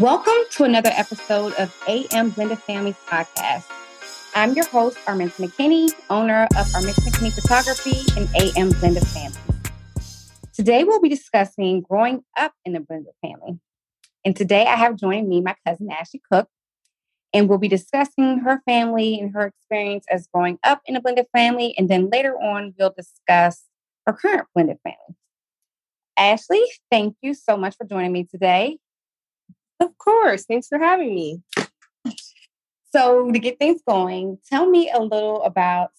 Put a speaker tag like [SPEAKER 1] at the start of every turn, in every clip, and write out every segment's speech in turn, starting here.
[SPEAKER 1] Welcome to another episode of AM Blended Families Podcast. I'm your host, Arminta McKinney, owner of Arminta McKinney Photography and AM Blended Families. Today we'll be discussing growing up in a blended family. And today I have joined me my cousin Ashley Cooke, and we'll be discussing her family and her experience as growing up in a blended family. And then later on, we'll discuss her current blended family. Ashley, thank you so much for joining me today.
[SPEAKER 2] Of course. Thanks for having me.
[SPEAKER 1] So, to get things going, tell me a little about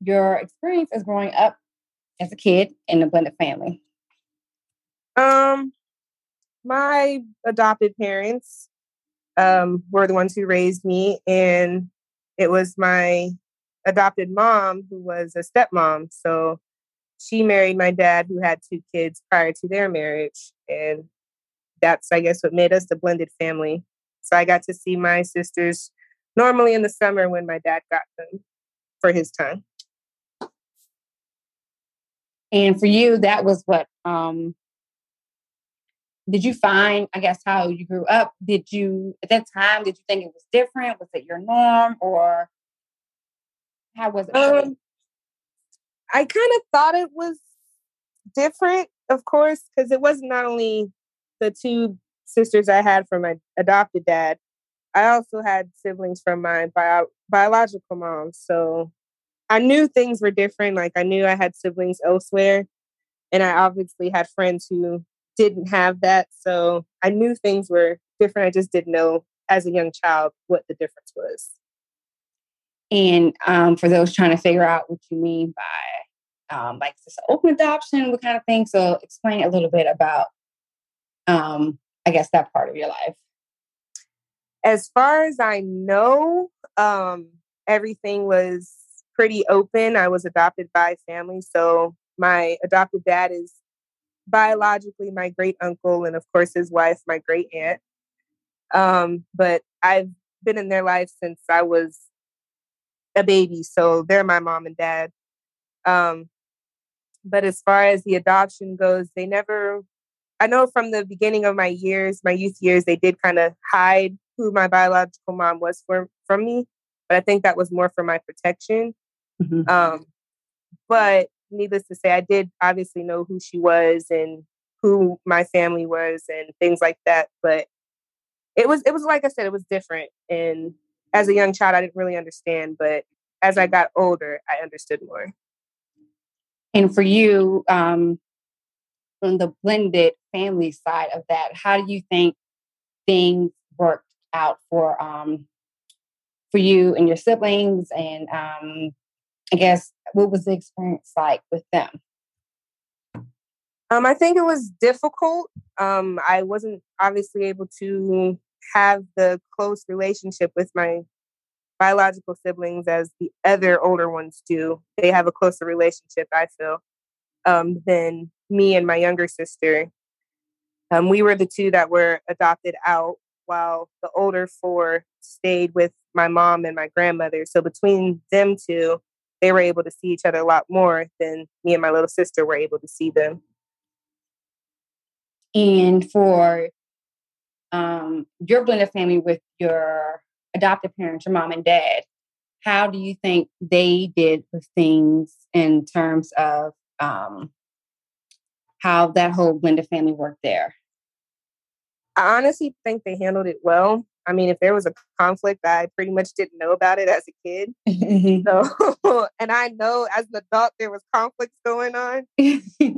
[SPEAKER 1] your experience as growing up as a kid in a blended family.
[SPEAKER 2] Um, my adopted parents um, were the ones who raised me, and it was my adopted mom who was a stepmom. So she married my dad, who had two kids prior to their marriage, and that's I guess what made us the blended family. So I got to see my sisters normally in the summer when my dad got them for his time.
[SPEAKER 1] And for you, that was what um did you find, I guess, how you grew up? Did you at that time did you think it was different? Was it your norm or how was it?
[SPEAKER 2] Um, I kind of thought it was different, of course, because it was not only the two sisters I had from my adopted dad, I also had siblings from my bio- biological mom. So I knew things were different. Like I knew I had siblings elsewhere. And I obviously had friends who didn't have that. So I knew things were different. I just didn't know as a young child what the difference was.
[SPEAKER 1] And um, for those trying to figure out what you mean by um, like this open adoption, what kind of thing? So explain a little bit about um, I guess that part of your life?
[SPEAKER 2] As far as I know, um, everything was pretty open. I was adopted by family. So my adopted dad is biologically my great uncle, and of course, his wife, my great aunt. Um, but I've been in their life since I was a baby. So they're my mom and dad. Um, but as far as the adoption goes, they never I know from the beginning of my years, my youth years, they did kind of hide who my biological mom was for, from me, but I think that was more for my protection. Mm-hmm. Um, but needless to say, I did obviously know who she was and who my family was and things like that. But it was it was like I said, it was different. And as a young child, I didn't really understand. But as I got older, I understood more.
[SPEAKER 1] And for you, um, from the blended family side of that, how do you think things worked out for um, for you and your siblings? And um, I guess what was the experience like with them?
[SPEAKER 2] Um, I think it was difficult. Um, I wasn't obviously able to have the close relationship with my biological siblings as the other older ones do. They have a closer relationship, I feel, um, than me and my younger sister. Um, we were the two that were adopted out, while the older four stayed with my mom and my grandmother. So between them two, they were able to see each other a lot more than me and my little sister were able to see them.
[SPEAKER 1] And for um, your blended family with your adopted parents, your mom and dad, how do you think they did with things in terms of um, how that whole blended family worked there?
[SPEAKER 2] I honestly think they handled it well. I mean, if there was a conflict, I pretty much didn't know about it as a kid. So, and I know as an adult there was conflicts going on.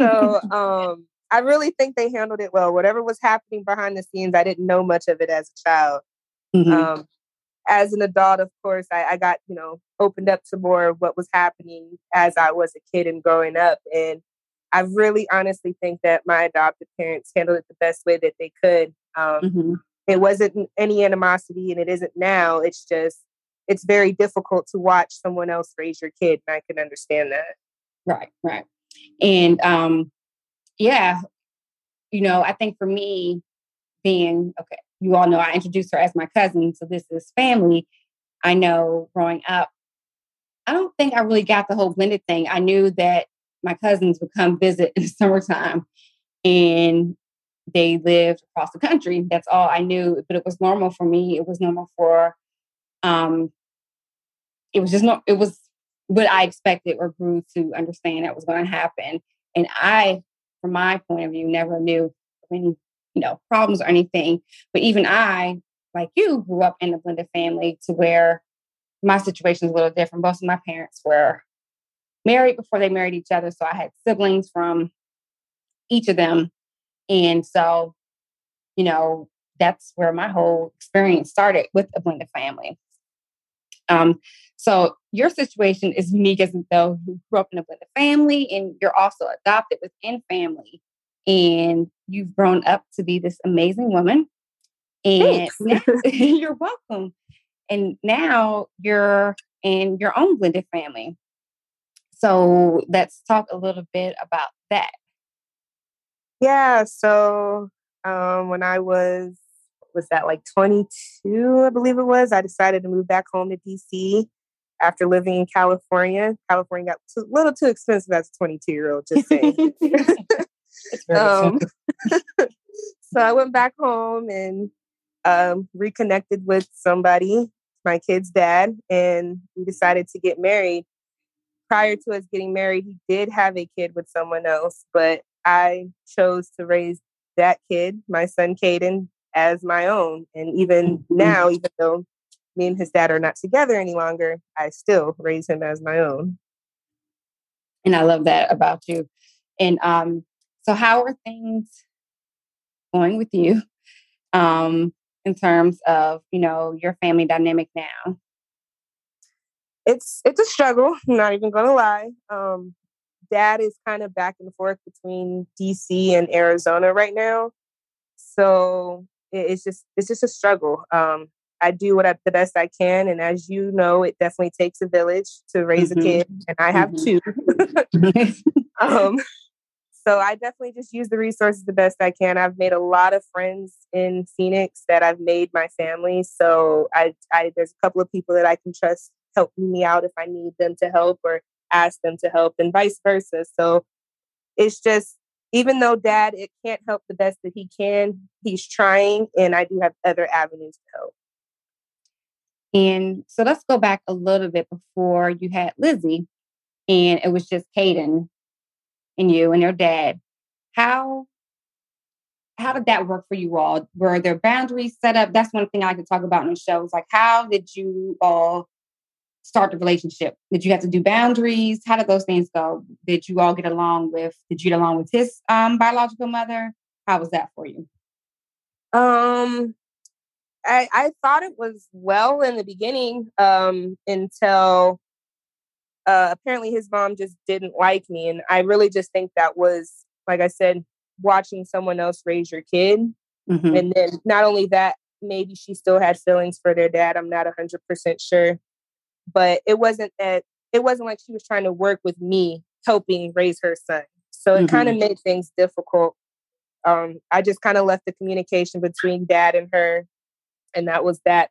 [SPEAKER 2] so, um, I really think they handled it well. Whatever was happening behind the scenes, I didn't know much of it as a child. Mm-hmm. Um, as an adult, of course, I, I got you know opened up to more of what was happening as I was a kid and growing up, and I really honestly think that my adopted parents handled it the best way that they could. Um, mm-hmm. It wasn't any animosity, and it isn't now. It's just it's very difficult to watch someone else raise your kid, and I can understand that.
[SPEAKER 1] Right, right, and um, yeah, you know, I think for me, being okay, you all know I introduced her as my cousin, so this is family. I know growing up, I don't think I really got the whole blended thing. I knew that my cousins would come visit in the summertime and they lived across the country. That's all I knew. But it was normal for me. It was normal for um it was just not it was what I expected or grew to understand that was going to happen. And I, from my point of view, never knew any, you know, problems or anything. But even I, like you, grew up in a blended family to where my situation is a little different. Both of my parents were married before they married each other. So I had siblings from each of them. And so, you know, that's where my whole experience started with a blended family. Um, so your situation is unique as though you grew up in a blended family and you're also adopted within family. And you've grown up to be this amazing woman. And now, you're welcome. And now you're in your own blended family. So let's talk a little bit about that.
[SPEAKER 2] Yeah. So um, when I was was that like 22, I believe it was, I decided to move back home to DC after living in California. California got a little too expensive as a 22 year old, just saying. um, so I went back home and um, reconnected with somebody, my kid's dad, and we decided to get married. Prior to us getting married, he did have a kid with someone else, but I chose to raise that kid, my son Caden, as my own. And even mm-hmm. now, even though me and his dad are not together any longer, I still raise him as my own.
[SPEAKER 1] And I love that about you. And um, so, how are things going with you um, in terms of you know your family dynamic now?
[SPEAKER 2] It's it's a struggle. I'm not even gonna lie. Um, dad is kind of back and forth between DC and Arizona right now, so it's just it's just a struggle. Um, I do what I, the best I can, and as you know, it definitely takes a village to raise mm-hmm. a kid, and I have mm-hmm. two. um, so I definitely just use the resources the best I can. I've made a lot of friends in Phoenix that I've made my family. So I, I there's a couple of people that I can trust helping me out if I need them to help or ask them to help, and vice versa. So it's just even though dad it can't help the best that he can he's trying and i do have other avenues to help
[SPEAKER 1] and so let's go back a little bit before you had lizzie and it was just Caden and you and your dad how how did that work for you all were there boundaries set up that's one thing i could talk about in the show is like how did you all start the relationship? Did you have to do boundaries? How did those things go? Did you all get along with? Did you get along with his um, biological mother? How was that for you?
[SPEAKER 2] Um, I I thought it was well in the beginning um, until uh, apparently his mom just didn't like me, and I really just think that was like I said, watching someone else raise your kid, mm-hmm. and then not only that, maybe she still had feelings for their dad. I'm not hundred percent sure but it wasn't that it wasn't like she was trying to work with me helping raise her son. So it mm-hmm. kind of made things difficult. Um, I just kind of left the communication between dad and her, and that was that.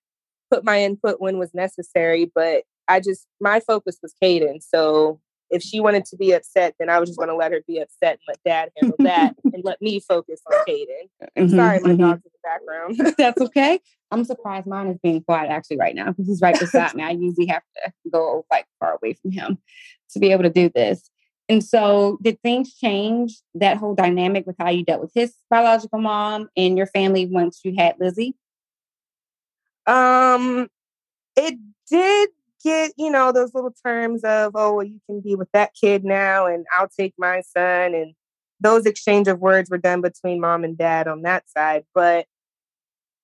[SPEAKER 2] Put my input when was necessary, but I just my focus was Caden. So if she wanted to be upset, then I was just going to let her be upset and let dad handle that and let me focus on Caden. Mm-hmm, Sorry, my mm-hmm. dog's in the background.
[SPEAKER 1] That's okay. I'm surprised mine is being quiet actually right now because he's right beside me. I usually have to go like far away from him to be able to do this. And so, did things change that whole dynamic with how you dealt with his biological mom and your family once you had Lizzie?
[SPEAKER 2] Um, it did get, you know, those little terms of, oh, well, you can be with that kid now and I'll take my son. And those exchange of words were done between mom and dad on that side. But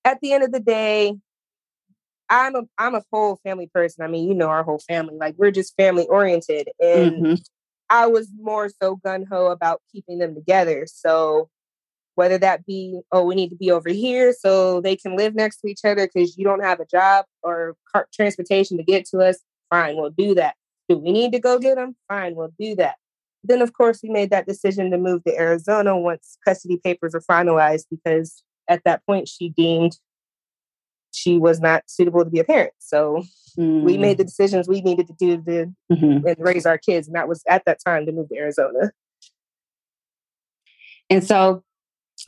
[SPEAKER 2] at the end of the day, I'm a I'm a whole family person. I mean, you know our whole family. Like we're just family oriented. And mm-hmm. I was more so gun ho about keeping them together. So whether that be oh we need to be over here so they can live next to each other because you don't have a job or car- transportation to get to us fine we'll do that. Do we need to go get them fine we'll do that. Then of course we made that decision to move to arizona once custody papers were finalized because at that point she deemed she was not suitable to be a parent. So mm. we made the decisions we needed to do to mm-hmm. and raise our kids and that was at that time to move to arizona.
[SPEAKER 1] And so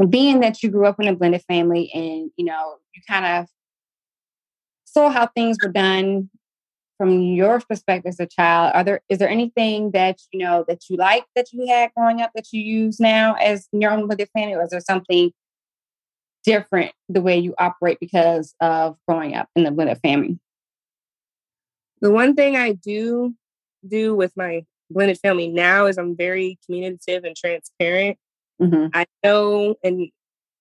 [SPEAKER 1] being that you grew up in a blended family and you know you kind of saw how things were done from your perspective as a child are there is there anything that you know that you like that you had growing up that you use now as your own blended family or is there something different the way you operate because of growing up in the blended family?
[SPEAKER 2] The one thing i do do with my blended family now is i'm very communicative and transparent mm-hmm. i know and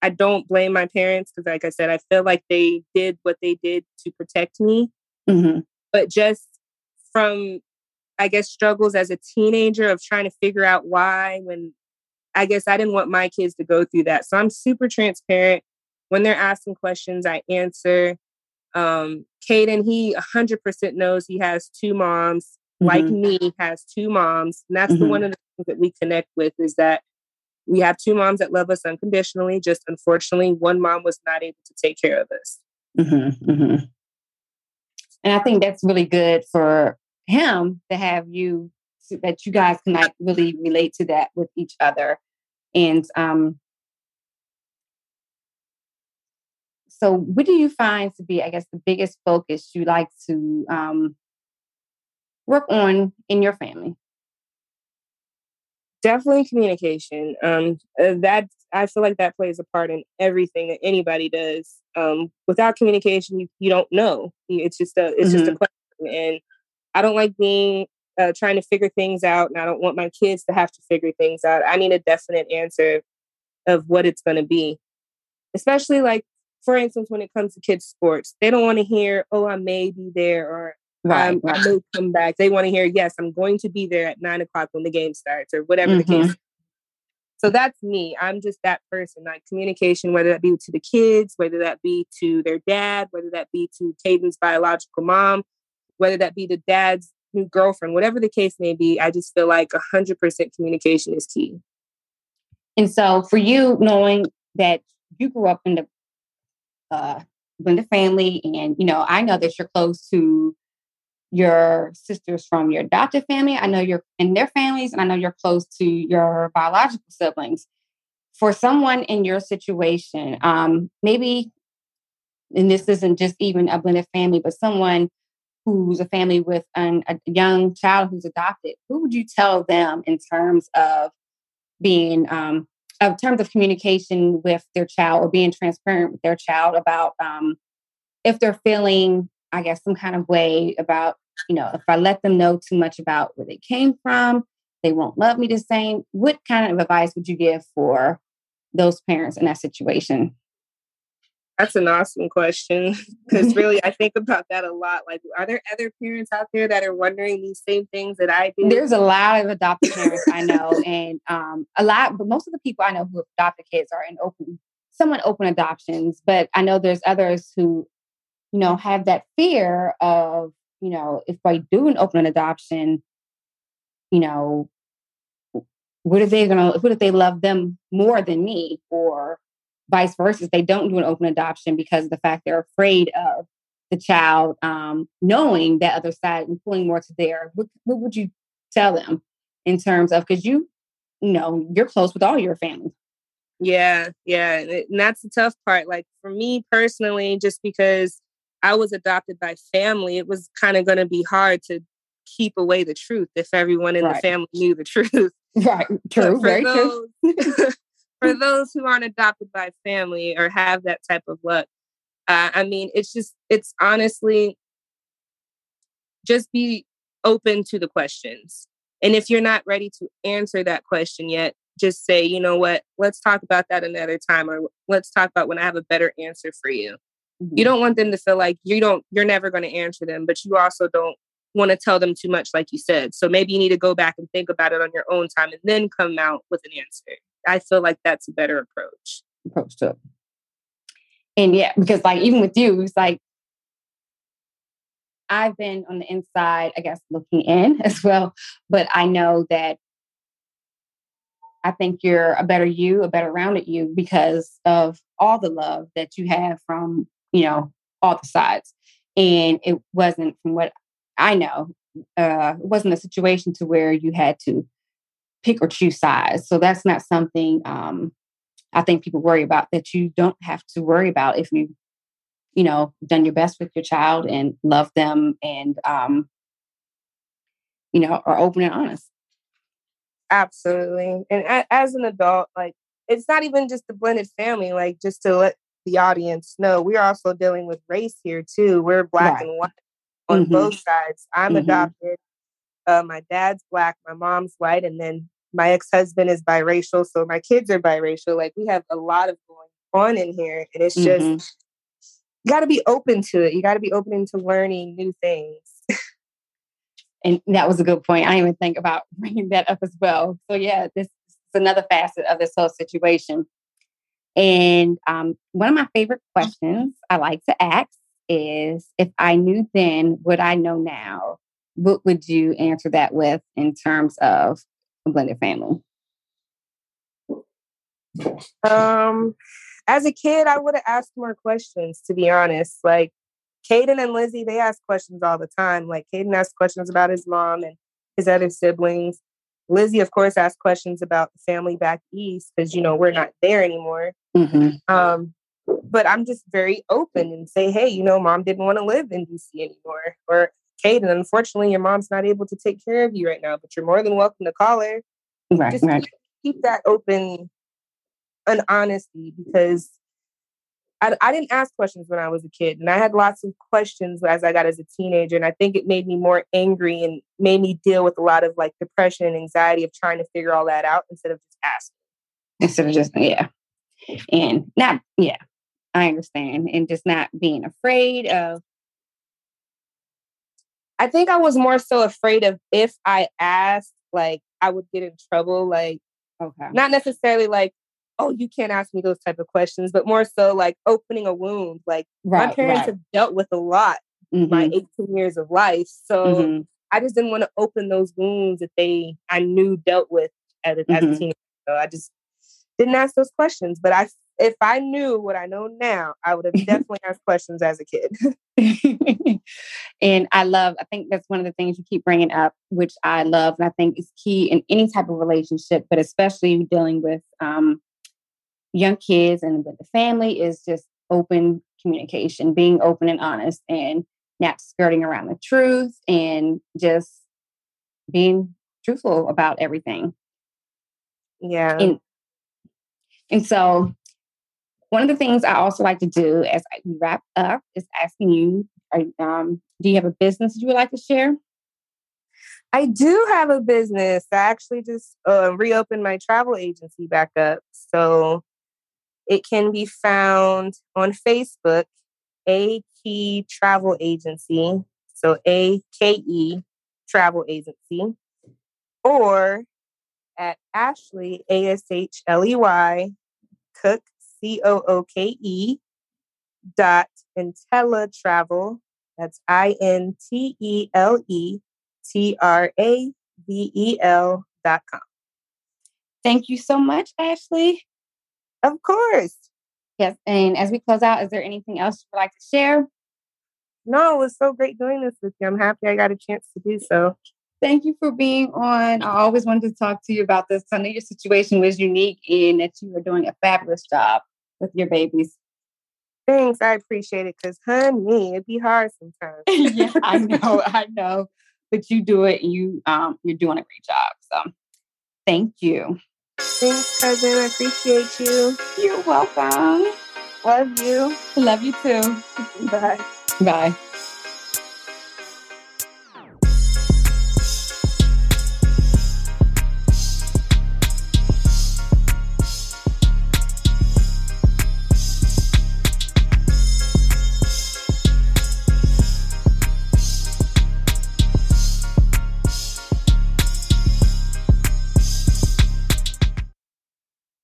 [SPEAKER 2] I don't blame my parents because, like I said, I feel like they did what they did to protect me. Mm-hmm. But just from, I guess, struggles as a teenager of trying to figure out why, when I guess I didn't want my kids to go through that. So I'm super transparent. When they're asking questions, I answer. Um, Caden, he 100% knows he has two moms, mm-hmm. like me, has two moms. And that's mm-hmm. the one of the things that we connect with is that we have two moms that love us unconditionally. Just unfortunately, one mom was not able to take care of us. Mm-hmm,
[SPEAKER 1] mm-hmm. And I think that's really good for him to have you so that you guys can like really relate to that with each other. And um, so, what do you find to be, I guess, the biggest focus you like to um, work on in your family?
[SPEAKER 2] Definitely communication. Um, uh, that I feel like that plays a part in everything that anybody does. Um, without communication, you, you don't know. It's just a it's mm-hmm. just a mm-hmm. question, and I don't like being uh, trying to figure things out, and I don't want my kids to have to figure things out. I need a definite answer of what it's going to be, especially like for instance when it comes to kids sports, they don't want to hear, "Oh, I may be there," or Right, um, right. I may come back. They want to hear, yes, I'm going to be there at nine o'clock when the game starts, or whatever mm-hmm. the case. Mm-hmm. So that's me. I'm just that person. Like communication, whether that be to the kids, whether that be to their dad, whether that be to Caden's biological mom, whether that be the dad's new girlfriend, whatever the case may be. I just feel like hundred percent communication is key.
[SPEAKER 1] And so, for you, knowing that you grew up in the uh, in the family, and you know, I know that you're close to your sisters from your adopted family. I know you're in their families, and I know you're close to your biological siblings. For someone in your situation, um, maybe, and this isn't just even a blended family, but someone who's a family with an, a young child who's adopted, who would you tell them in terms of being, um, in terms of communication with their child or being transparent with their child about um, if they're feeling, I guess, some kind of way about you know, if I let them know too much about where they came from, they won't love me the same. What kind of advice would you give for those parents in that situation?
[SPEAKER 2] That's an awesome question because really I think about that a lot. Like, are there other parents out there that are wondering these same things that I do?
[SPEAKER 1] There's a lot of adopted parents I know, and um, a lot, but most of the people I know who have adopted kids are in open, somewhat open adoptions. But I know there's others who, you know, have that fear of you know, if I do an open adoption, you know, what if they gonna what if they love them more than me or vice versa they don't do an open adoption because of the fact they're afraid of the child um, knowing that other side and pulling more to their what, what would you tell them in terms of because you you know you're close with all your family.
[SPEAKER 2] Yeah yeah and that's the tough part like for me personally just because I was adopted by family, it was kind of going to be hard to keep away the truth if everyone in right. the family knew the truth.
[SPEAKER 1] Right. True. Very
[SPEAKER 2] those, true. for those who aren't adopted by family or have that type of luck, uh, I mean, it's just, it's honestly just be open to the questions. And if you're not ready to answer that question yet, just say, you know what, let's talk about that another time, or let's talk about when I have a better answer for you. Mm-hmm. You don't want them to feel like you don't you're never going to answer them, but you also don't want to tell them too much like you said. So maybe you need to go back and think about it on your own time and then come out with an answer. I feel like that's a better approach.
[SPEAKER 1] Approach to it. And yeah, because like even with you, it's like I've been on the inside, I guess, looking in as well. But I know that I think you're a better you, a better rounded you because of all the love that you have from you know, all the sides. And it wasn't, from what I know, uh, it wasn't a situation to where you had to pick or choose sides. So that's not something um, I think people worry about that you don't have to worry about if you, you know, done your best with your child and love them and, um, you know, are open and honest.
[SPEAKER 2] Absolutely. And as an adult, like it's not even just the blended family, like just to let the audience know, we're also dealing with race here too. We're black right. and white on mm-hmm. both sides. I'm mm-hmm. adopted. Uh, my dad's black, my mom's white, and then my ex-husband is biracial, so my kids are biracial. Like we have a lot of going on in here, and it's just mm-hmm. you got to be open to it. You got to be open to learning new things.
[SPEAKER 1] and that was a good point. I didn't even think about bringing that up as well. So yeah, this is another facet of this whole situation. And um, one of my favorite questions I like to ask is, if I knew then, would I know now? What would you answer that with in terms of a blended family?
[SPEAKER 2] Um, as a kid, I would have asked more questions, to be honest. Like Caden and Lizzie, they ask questions all the time. Like Caden asks questions about his mom and his other siblings. Lizzie, of course, asked questions about the family back east because you know we're not there anymore. Mm-hmm. Um, but I'm just very open and say, hey, you know, mom didn't want to live in DC anymore, or Caden, unfortunately, your mom's not able to take care of you right now, but you're more than welcome to call her. Right, just right. keep that open and honesty because I, I didn't ask questions when I was a kid, and I had lots of questions as I got as a teenager, and I think it made me more angry and made me deal with a lot of like depression and anxiety of trying to figure all that out instead of just asking.
[SPEAKER 1] Instead of just yeah, and not yeah, I understand, and just not being afraid of.
[SPEAKER 2] I think I was more so afraid of if I asked, like I would get in trouble, like okay, not necessarily like oh, you can't ask me those type of questions, but more so like opening a wound. Like right, my parents right. have dealt with a lot mm-hmm. my 18 years of life. So mm-hmm. I just didn't want to open those wounds that they I knew dealt with as, mm-hmm. as a teenager. So I just didn't ask those questions. But I if I knew what I know now, I would have definitely asked questions as a kid.
[SPEAKER 1] and I love, I think that's one of the things you keep bringing up, which I love, and I think is key in any type of relationship, but especially dealing with um, young kids and with the family is just open communication, being open and honest and not skirting around the truth and just being truthful about everything.
[SPEAKER 2] Yeah.
[SPEAKER 1] And, and so one of the things I also like to do as I wrap up is asking you, um, do you have a business you would like to share?
[SPEAKER 2] I do have a business. I actually just uh, reopened my travel agency back up. So it can be found on Facebook, A Key Travel Agency. So A K E Travel Agency. Or at Ashley, A S H L E Y, Cooke, C O O K E, dot InteleTravel. That's I N T E L E T R A V E L dot com.
[SPEAKER 1] Thank you so much, Ashley.
[SPEAKER 2] Of course.
[SPEAKER 1] Yes. And as we close out, is there anything else you would like to share?
[SPEAKER 2] No, it was so great doing this with you. I'm happy I got a chance to do so.
[SPEAKER 1] Thank you for being on. I always wanted to talk to you about this. I know your situation was unique in that you are doing a fabulous job with your babies.
[SPEAKER 2] Thanks. I appreciate it because, honey, it'd be hard sometimes.
[SPEAKER 1] yeah, I know. I know. But you do it you, um, you're doing a great job. So thank you.
[SPEAKER 2] Thanks, cousin. I appreciate you.
[SPEAKER 1] You're welcome.
[SPEAKER 2] Love you.
[SPEAKER 1] Love you too.
[SPEAKER 2] Bye.
[SPEAKER 1] Bye.